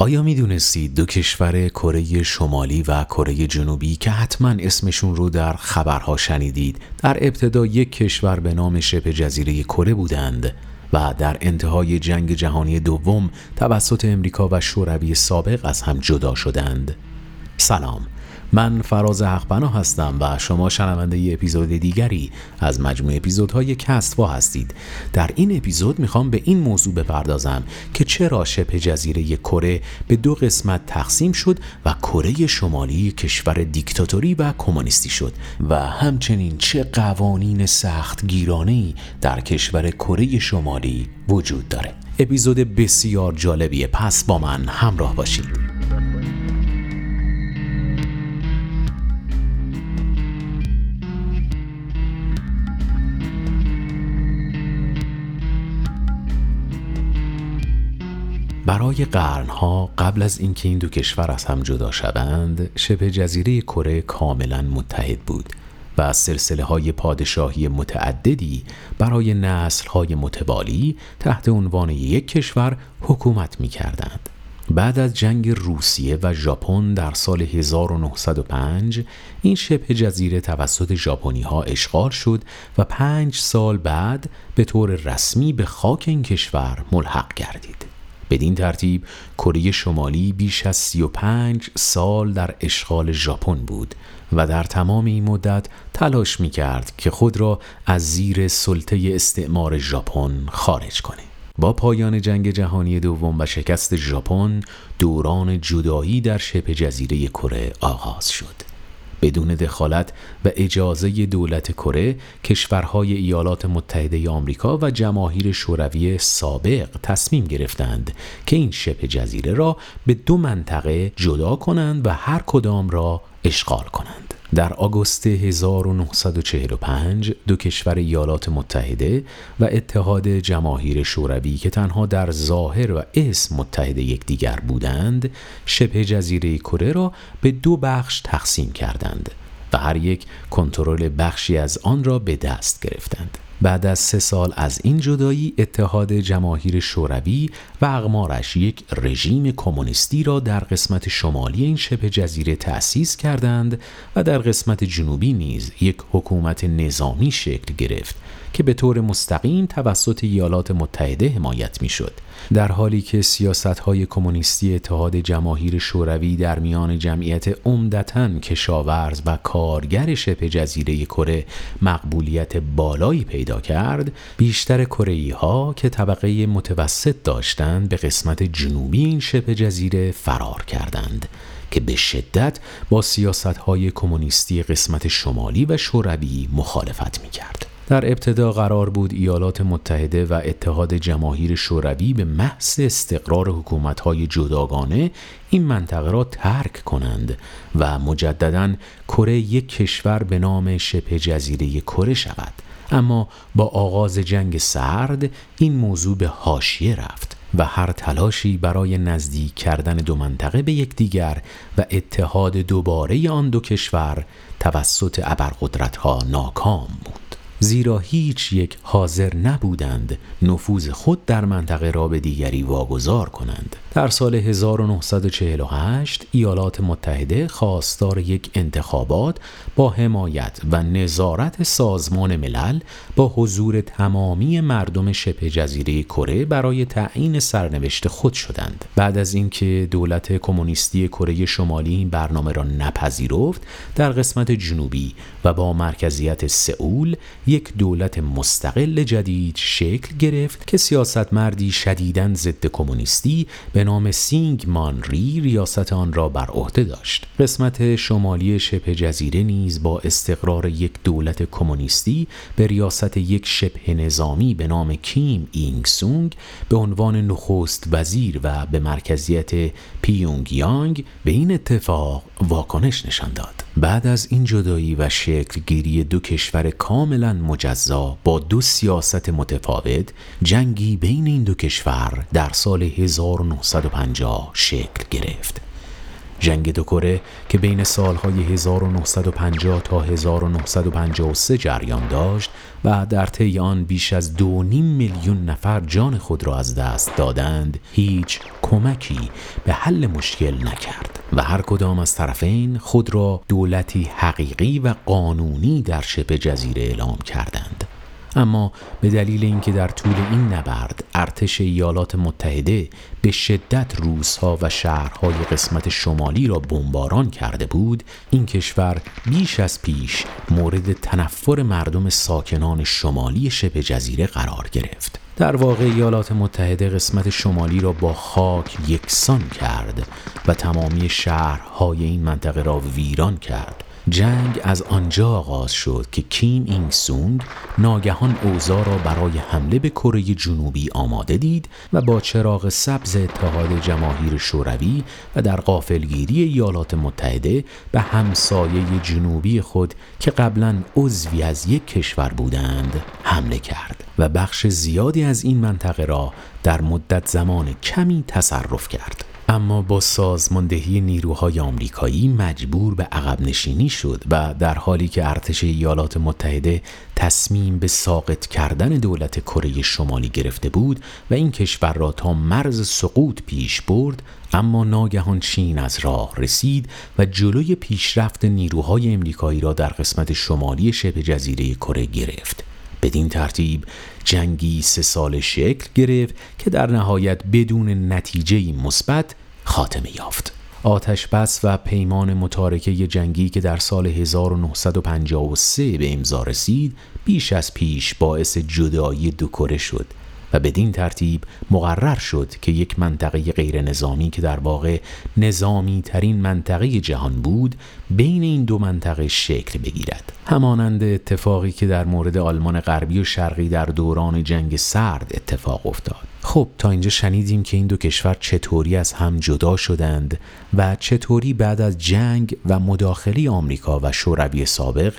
آیا می دونستید دو کشور کره شمالی و کره جنوبی که حتما اسمشون رو در خبرها شنیدید در ابتدا یک کشور به نام شبه جزیره کره بودند و در انتهای جنگ جهانی دوم توسط امریکا و شوروی سابق از هم جدا شدند؟ سلام. من فراز حقبنا هستم و شما شنونده ی اپیزود دیگری از مجموع اپیزودهای کستوا هستید. در این اپیزود می‌خوام به این موضوع بپردازم که چرا شبه جزیره کره به دو قسمت تقسیم شد و کره شمالی کشور دیکتاتوری و کمونیستی شد و همچنین چه قوانین سخت گیرانه در کشور کره شمالی وجود داره. اپیزود بسیار جالبیه. پس با من همراه باشید. برای قرنها قبل از اینکه این دو کشور از هم جدا شوند شبه جزیره کره کاملا متحد بود و از سلسله های پادشاهی متعددی برای نسل های متوالی تحت عنوان یک کشور حکومت می کردند. بعد از جنگ روسیه و ژاپن در سال 1905 این شبه جزیره توسط ژاپنی ها اشغال شد و پنج سال بعد به طور رسمی به خاک این کشور ملحق گردید. بدین ترتیب کره شمالی بیش از 35 سال در اشغال ژاپن بود و در تمام این مدت تلاش می کرد که خود را از زیر سلطه استعمار ژاپن خارج کنه. با پایان جنگ جهانی دوم و شکست ژاپن دوران جدایی در شبه جزیره کره آغاز شد. بدون دخالت و اجازه دولت کره کشورهای ایالات متحده آمریکا و جماهیر شوروی سابق تصمیم گرفتند که این شبه جزیره را به دو منطقه جدا کنند و هر کدام را اشغال کنند. در آگوست 1945 دو کشور ایالات متحده و اتحاد جماهیر شوروی که تنها در ظاهر و اسم متحد یکدیگر بودند شبه جزیره کره را به دو بخش تقسیم کردند و هر یک کنترل بخشی از آن را به دست گرفتند. بعد از سه سال از این جدایی اتحاد جماهیر شوروی و اقمارش یک رژیم کمونیستی را در قسمت شمالی این شبه جزیره تأسیس کردند و در قسمت جنوبی نیز یک حکومت نظامی شکل گرفت که به طور مستقیم توسط ایالات متحده حمایت می‌شد. در حالی که سیاست های کمونیستی اتحاد جماهیر شوروی در میان جمعیت عمدتا کشاورز و کارگر شبه جزیره کره مقبولیت بالایی پیدا کرد بیشتر کره ها که طبقه متوسط داشتند به قسمت جنوبی این شبه جزیره فرار کردند که به شدت با سیاست های کمونیستی قسمت شمالی و شوروی مخالفت می کرد. در ابتدا قرار بود ایالات متحده و اتحاد جماهیر شوروی به محض استقرار حکومت‌های جداگانه این منطقه را ترک کنند و مجددا کره یک کشور به نام شبه جزیره کره شود اما با آغاز جنگ سرد این موضوع به حاشیه رفت و هر تلاشی برای نزدیک کردن دو منطقه به یکدیگر و اتحاد دوباره آن دو کشور توسط ابرقدرت‌ها ناکام بود. زیرا هیچ یک حاضر نبودند نفوذ خود در منطقه را به دیگری واگذار کنند. در سال 1948 ایالات متحده خواستار یک انتخابات با حمایت و نظارت سازمان ملل با حضور تمامی مردم شبه جزیره کره برای تعیین سرنوشت خود شدند. بعد از اینکه دولت کمونیستی کره شمالی این برنامه را نپذیرفت در قسمت جنوبی و با مرکزیت سئول یک دولت مستقل جدید شکل گرفت که سیاستمردی شدیداً ضد کمونیستی به نام سینگمان ری ریاست آن را بر عهده داشت. قسمت شمالی شبه جزیره نیز با استقرار یک دولت کمونیستی به ریاست یک شبه نظامی به نام کیم ایل سونگ به عنوان نخست وزیر و به مرکزیت پیونگ یانگ به این اتفاق واکنش نشان داد. بعد از این جدایی و شکل گیری دو کشور کاملا مجزا با دو سیاست متفاوت جنگی بین این دو کشور در سال 1950 شکل گرفت. جنگ دو کره که بین سالهای 1950 تا 1953 جریان داشت و در طی آن بیش از دو نیم میلیون نفر جان خود را از دست دادند هیچ کمکی به حل مشکل نکرد و هر کدام از طرفین خود را دولتی حقیقی و قانونی در شبه جزیره اعلام کردند. اما به دلیل اینکه در طول این نبرد ارتش ایالات متحده به شدت روسها و شهرهای قسمت شمالی را بمباران کرده بود این کشور بیش از پیش مورد تنفر مردم ساکنان شمالی شبه جزیره قرار گرفت. در واقع ایالات متحده قسمت شمالی را با خاک یکسان کرد و تمامی شهرهای این منطقه را ویران کرد. جنگ از آنجا آغاز شد که کیم اینگ سونگ ناگهان اوضاع را برای حمله به کره جنوبی آماده دید و با چراغ سبز اتحاد جماهیر شوروی و در قافلگیری ایالات متحده به همسایه جنوبی خود که قبلا عضوی از یک کشور بودند حمله کرد و بخش زیادی از این منطقه را در مدت زمان کمی تصرف کرد. اما با سازماندهی نیروهای آمریکایی مجبور به عقب نشینی شد و در حالی که ارتش ایالات متحده تصمیم به ساقط کردن دولت کره شمالی گرفته بود و این کشور را تا مرز سقوط پیش برد اما ناگهان چین از راه رسید و جلوی پیشرفت نیروهای امریکایی را در قسمت شمالی شبه جزیره کره گرفت. بدین ترتیب جنگی سه سال شکل گرفت که در نهایت بدون نتیجه مثبت خاتمه یافت. آتش بس و پیمان متارکه جنگی که در سال 1953 به امضا رسید بیش از پیش باعث جدایی دو کره شد. و بدین ترتیب مقرر شد که یک منطقه غیر نظامی که در واقع نظامی ترین منطقه جهان بود بین این دو منطقه شکل بگیرد. همانند اتفاقی که در مورد آلمان غربی و شرقی در دوران جنگ سرد اتفاق افتاد. خب تا اینجا شنیدیم که این دو کشور چطوری از هم جدا شدند و چطوری بعد از جنگ و مداخله آمریکا و شوروی سابق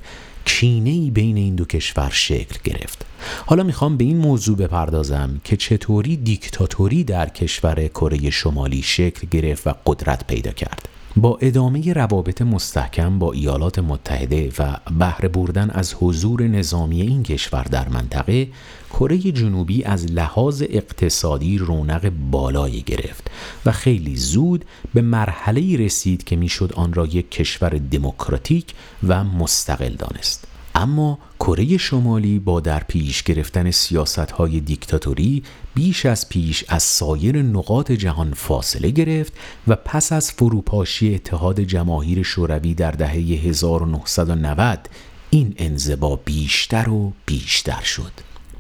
کینه ای بین این دو کشور شکل گرفت. حالا می‌خوام به این موضوع بپردازم که چطوری دیکتاتوری در کشور کره شمالی شکل گرفت و قدرت پیدا کرد. با ادامه روابط مستحکم با ایالات متحده و بهره بردن از حضور نظامی این کشور در منطقه کره جنوبی از لحاظ اقتصادی رونق بالایی گرفت و خیلی زود به مرحله رسید که می‌شد آن را یک کشور دموکراتیک و مستقل دانست. اما کره شمالی با در پیش گرفتن سیاست دیکتاتوری بیش از پیش از سایر نقاط جهان فاصله گرفت و پس از فروپاشی اتحاد جماهیر شوروی در دهه 1990 این انزبا بیشتر و بیشتر شد.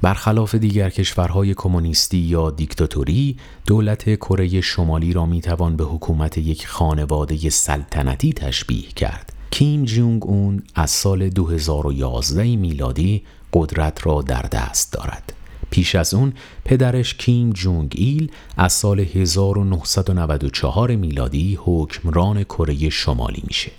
برخلاف دیگر کشورهای کمونیستی یا دیکتاتوری دولت کره شمالی را می‌توان به حکومت یک خانواده سلطنتی تشبیه کرد. کیم جونگ اون از سال 2011 میلادی قدرت را در دست دارد. پیش از اون پدرش کیم جونگ ایل از سال 1994 میلادی حکمران کره شمالی میشه.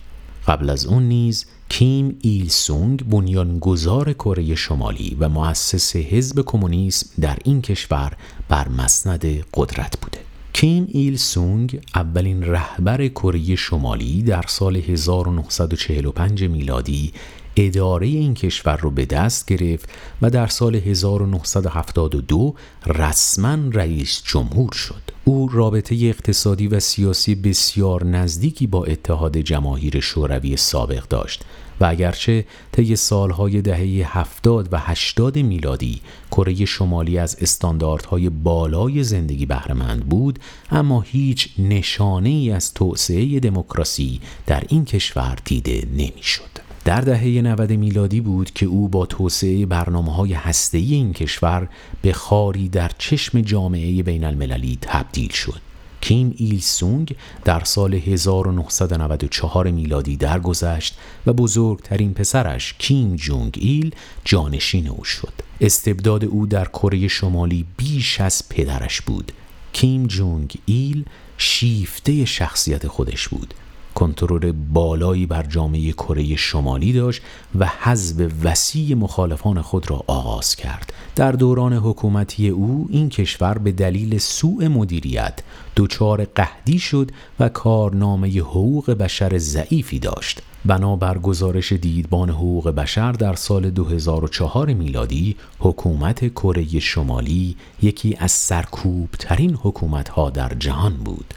قبل از اون نیز کیم ایل سونگ بنیانگذار کره شمالی و مؤسس حزب کمونیسم در این کشور بر مسند قدرت بوده. کیم ایل سونگ اولین رهبر کره شمالی در سال 1945 میلادی اداره این کشور رو به دست گرفت و در سال 1972 رسما رئیس جمهور شد. او رابطه اقتصادی و سیاسی بسیار نزدیکی با اتحاد جماهیر شوروی سابق داشت. و اگرچه طی سالهای دهه هفتاد و هشتاد میلادی کره شمالی از استانداردهای بالای زندگی بهرهمند بود اما هیچ نشانه ای از توسعه دموکراسی در این کشور دیده نمی‌شد. در دهه 90 میلادی بود که او با توسعه برنامه های هسته‌ای این کشور به خاری در چشم جامعه بین المللی تبدیل شد. کیم ایل سونگ در سال 1994 میلادی درگذشت و بزرگترین پسرش کیم جونگ ایل جانشین او شد. استبداد او در کره شمالی بیش از پدرش بود. کیم جونگ ایل شیفته شخصیت خودش بود کنترل بالایی بر جامعه کره شمالی داشت و حزب وسیع مخالفان خود را آغاز کرد. در دوران حکومتی او این کشور به دلیل سوء مدیریت دچار قهدی شد و کارنامه حقوق بشر ضعیفی داشت. بنابر گزارش دیدبان حقوق بشر در سال 2004 میلادی حکومت کره شمالی یکی از سرکوب ترین حکومت ها در جهان بود.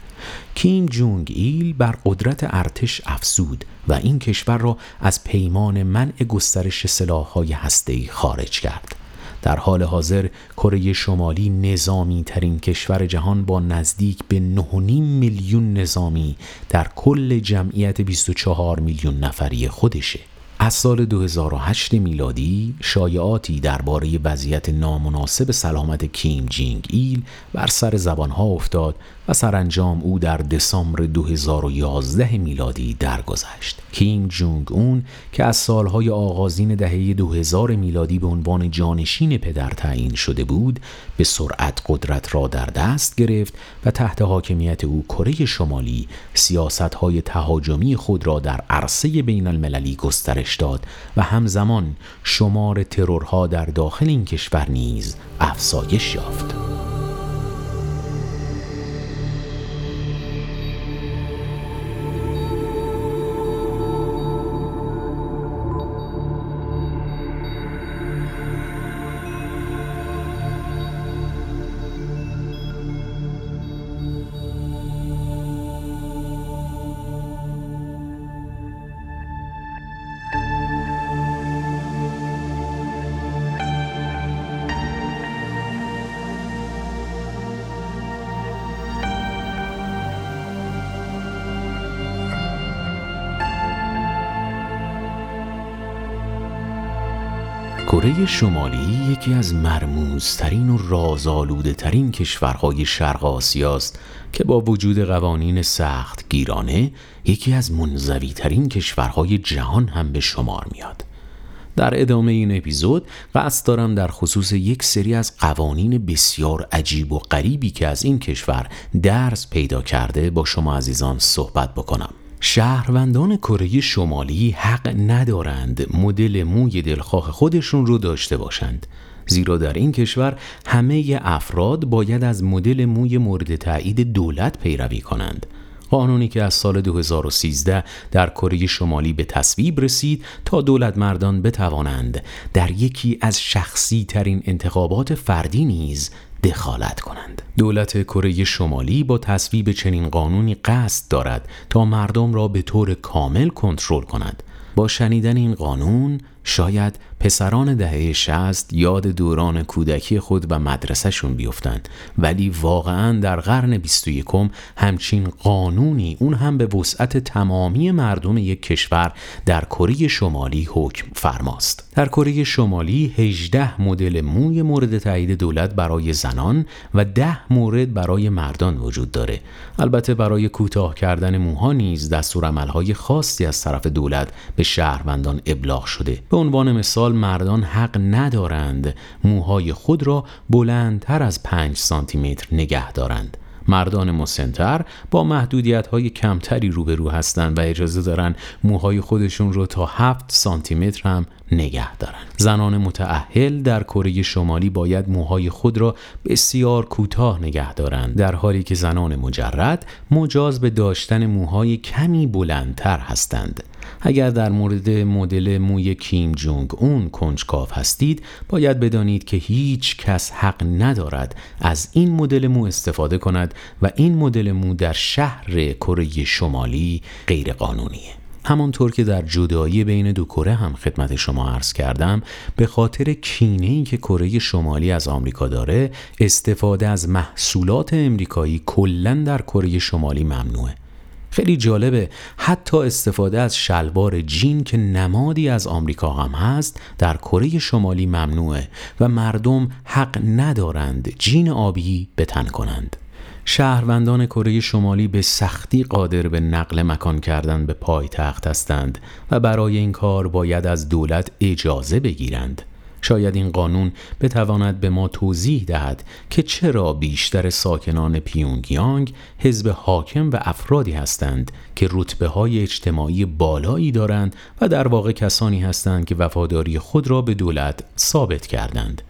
کیم جونگ ایل بر قدرت ارتش افزود و این کشور را از پیمان منع گسترش سلاح‌های هسته‌ای خارج کرد. در حال حاضر کره شمالی نظامی ترین کشور جهان با نزدیک به 9.5 میلیون نظامی در کل جمعیت 24 میلیون نفری خودشه. از سال 2008 میلادی شایعاتی درباره وضعیت نامناسب سلامت کیم جینگ ایل بر سر زبانها افتاد و سرانجام او در دسامبر 2011 میلادی درگذشت. کیم جونگ اون که از سالهای آغازین دهه 2000 میلادی به عنوان جانشین پدر تعیین شده بود به سرعت قدرت را در دست گرفت و تحت حاکمیت او کره شمالی سیاستهای تهاجمی خود را در عرصه بین المللی گسترش داد و همزمان شمار ترورها در داخل این کشور نیز افزایش یافت. کره شمالی یکی از مرموزترین و رازآلوده ترین کشورهای شرق آسیاست که با وجود قوانین سخت گیرانه یکی از منزوی ترین کشورهای جهان هم به شمار میاد. در ادامه این اپیزود قصد دارم در خصوص یک سری از قوانین بسیار عجیب و غریبی که از این کشور درس پیدا کرده با شما عزیزان صحبت بکنم. شهروندان کره شمالی حق ندارند مدل موی دلخواه خودشون رو داشته باشند. زیرا در این کشور همه افراد باید از مدل موی مورد تایید دولت پیروی کنند. قانونی که از سال 2013 در کره شمالی به تصویب رسید تا دولت مردان بتوانند در یکی از شخصی ترین انتخابات فردی نیز دخالت کنند. دولت کره شمالی با تصویب چنین قانونی قصد دارد تا مردم را به طور کامل کنترل کند. با شنیدن این قانون شاید پسران دهه شست یاد دوران کودکی خود و مدرسهشون بیفتن. ولی واقعا در قرن 21 همچین قانونی اون هم به وسعت تمامی مردم یک کشور در کره شمالی حکم فرماست. در کره شمالی 18 مدل موی مورد تایید دولت برای زنان و 10 مورد برای مردان وجود داره. البته برای کوتاه کردن موها نیز دستورالعملهای خاصی از طرف دولت به شهروندان ابلاغ شده. به عنوان مثال مردان حق ندارند موهای خود را بلندتر از 5 سانتی متر نگه دارند مردان مسنتر با محدودیت های کمتری روبرو هستند و اجازه دارند موهای خودشون رو تا 7 سانتی متر هم نگه دارند. زنان متعهل در کره شمالی باید موهای خود را بسیار کوتاه نگه دارند در حالی که زنان مجرد مجاز به داشتن موهای کمی بلندتر هستند. اگر در مورد مدل موی کیم جونگ اون کنجکاو هستید باید بدانید که هیچ کس حق ندارد از این مدل مو استفاده کند و این مدل مو در شهر کره شمالی غیر قانونیه همانطور که در جدایی بین دو کره هم خدمت شما عرض کردم به خاطر کینه ای که کره شمالی از آمریکا داره استفاده از محصولات امریکایی کلا در کره شمالی ممنوعه. خیلی جالبه. حتی استفاده از شلوار جین که نمادی از آمریکا هم هست در کره شمالی ممنوعه و مردم حق ندارند جین آبی بتن کنند. شهروندان کره شمالی به سختی قادر به نقل مکان کردن به پایتخت هستند و برای این کار باید از دولت اجازه بگیرند. شاید این قانون بتواند به ما توضیح دهد که چرا بیشتر ساکنان پیونگیانگ حزب حاکم و افرادی هستند که رتبه های اجتماعی بالایی دارند و در واقع کسانی هستند که وفاداری خود را به دولت ثابت کردند.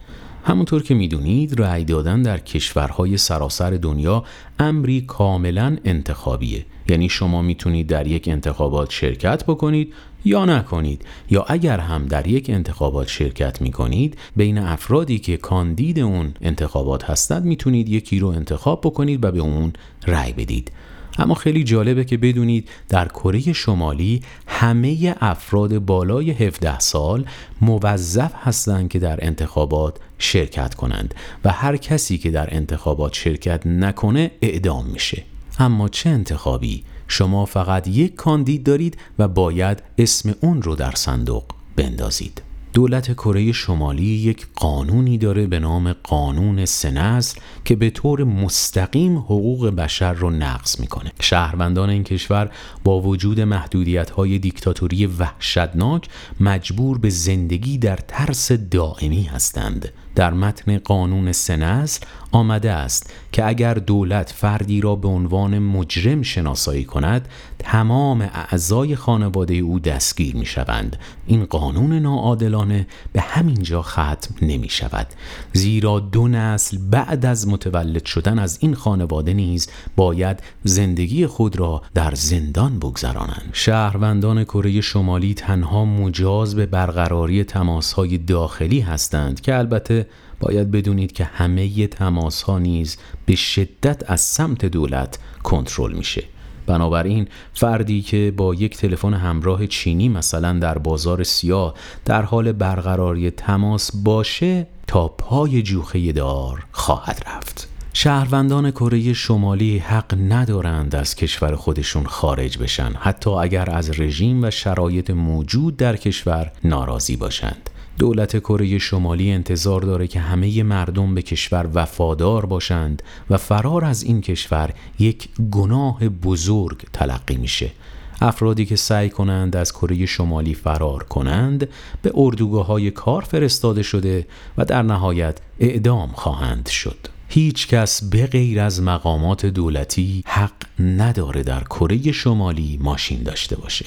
همونطور که می‌دونید رأی دادن در کشورهای سراسر دنیا امری کاملا انتخابیه. یعنی شما می‌تونید در یک انتخابات شرکت بکنید یا نکنید. یا اگر هم در یک انتخابات شرکت می کنید بین افرادی که کاندید اون انتخابات هستند می‌تونید یکی رو انتخاب بکنید و به اون رأی بدید. اما خیلی جالبه که بدونید در کره شمالی همه افراد بالای 17 سال موظف هستند که در انتخابات شرکت کنند و هر کسی که در انتخابات شرکت نکنه اعدام میشه. اما چه انتخابی؟ شما فقط یک کاندید دارید و باید اسم اون رو در صندوق بندازید. دولت کره شمالی یک قانونی داره به نام قانون سنسل که به طور مستقیم حقوق بشر رو نقض می‌کنه. شهروندان این کشور با وجود محدودیت های دیکتاتوری وحشتناک مجبور به زندگی در ترس دائمی هستند. در متن قانون سنسل آمده است که اگر دولت فردی را به عنوان مجرم شناسایی کند تمام اعضای خانواده او دستگیر می شوند این قانون ناعادلانه به همین جا ختم نمی شود زیرا دو نسل بعد از متولد شدن از این خانواده نیز باید زندگی خود را در زندان بگذرانند. شهروندان کره شمالی تنها مجاز به برقراری تماسهای داخلی هستند که البته باید بدونید که همه تماس ها نیز به شدت از سمت دولت کنترل میشه. بنابراین فردی که با یک تلفن همراه چینی مثلا در بازار سیاه در حال برقراری تماس باشه تا پای جوخه دار خواهد رفت. شهروندان کره شمالی حق ندارند از کشور خودشون خارج بشن حتی اگر از رژیم و شرایط موجود در کشور ناراضی باشند. دولت کره شمالی انتظار داره که همه مردم به کشور وفادار باشند و فرار از این کشور یک گناه بزرگ تلقی میشه. افرادی که سعی کنند از کره شمالی فرار کنند به اردوگاه های کار فرستاده شده و در نهایت اعدام خواهند شد. هیچ کس به غیر از مقامات دولتی حق نداره در کره شمالی ماشین داشته باشه.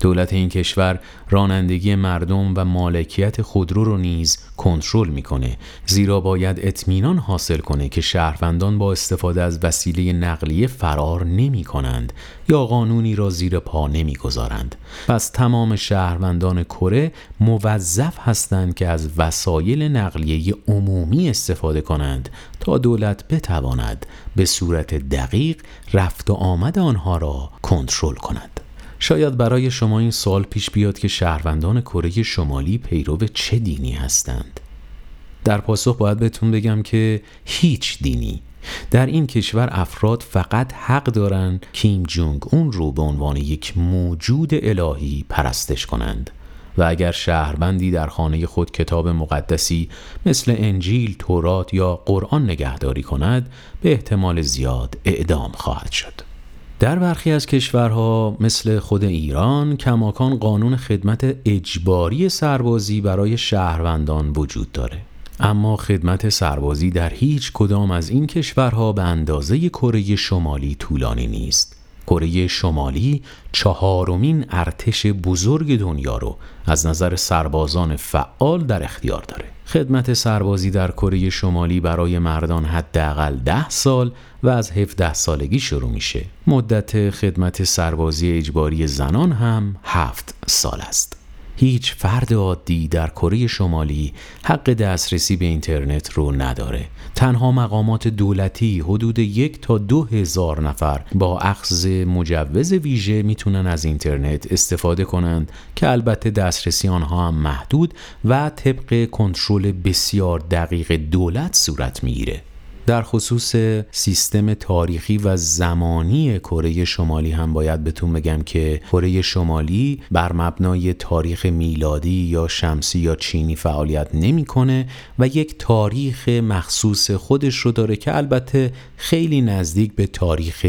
دولت این کشور رانندگی مردم و مالکیت خودرو رو نیز کنترل می‌کنه زیرا باید اطمینان حاصل کنه که شهروندان با استفاده از وسیله نقلیه فرار نمی کنند یا قانونی را زیر پا نمی گذارند. پس تمام شهروندان کره موظف هستند که از وسایل نقلیه عمومی استفاده کنند تا دولت بتواند به صورت دقیق رفت و آمد آنها را کنترل کند. شاید برای شما این سوال پیش بیاد که شهروندان کره شمالی پیرو چه دینی هستند. در پاسخ باید بهتون بگم که هیچ دینی. در این کشور افراد فقط حق دارند کیم جونگ اون رو به عنوان یک موجود الهی پرستش کنند. و اگر شهروندی در خانه خود کتاب مقدسی مثل انجیل، تورات یا قرآن نگهداری کند به احتمال زیاد اعدام خواهد شد. در برخی از کشورها مثل خود ایران کماکان قانون خدمت اجباری سربازی برای شهروندان وجود داره. اما خدمت سربازی در هیچ کدام از این کشورها به اندازه کره شمالی طولانی نیست. کره شمالی چهارمین ارتش بزرگ دنیا رو از نظر سربازان فعال در اختیار داره. خدمت سربازی در کره شمالی برای مردان حداقل ده سال و از 17 سالگی شروع میشه. مدت خدمت سربازی اجباری زنان هم هفت سال است. هیچ فرد عادی در کره شمالی حق دسترسی به اینترنت رو نداره. تنها مقامات دولتی حدود یک تا دو هزار نفر با اخذ مجوز ویژه می‌تونن از اینترنت استفاده کنند که البته دسترسی آنها هم محدود و طبق کنترل بسیار دقیق دولت صورت می‌گیره. در خصوص سیستم تاریخی و زمانی کره شمالی هم باید بهتون بگم که کره شمالی بر مبنای تاریخ میلادی یا شمسی یا چینی فعالیت نمی‌کنه و یک تاریخ مخصوص خودش رو داره که البته خیلی نزدیک به تاریخ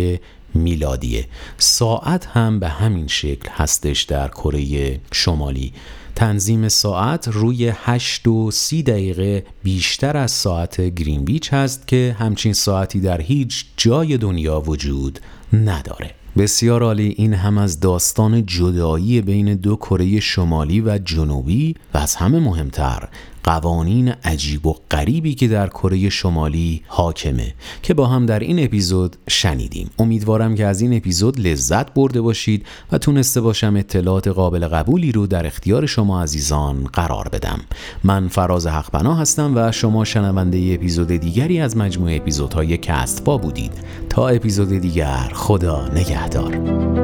میلادیه. ساعت هم به همین شکل هستش در کره شمالی. تنظیم ساعت روی 8 و 30 دقیقه بیشتر از ساعت گرینویچ هست که همچین ساعتی در هیچ جای دنیا وجود نداره. بسیار عالی این هم از داستان جدایی بین دو کره شمالی و جنوبی و از همه مهمتر قوانین عجیب و غریبی که در کره شمالی حاکمه که با هم در این اپیزود شنیدیم. امیدوارم که از این اپیزود لذت برده باشید و تونسته باشم اطلاعات قابل قبولی رو در اختیار شما عزیزان قرار بدم. من فراز حقبنا هستم و شما شنونده اپیزود دیگری از مجموعه اپیزودهای کست با بودید. تا اپیزود دیگر خدا نگهدار.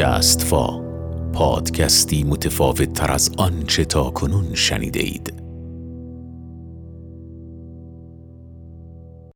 کستفا پادکستی متفاوت تر از آنچه تا کنون شنیده اید.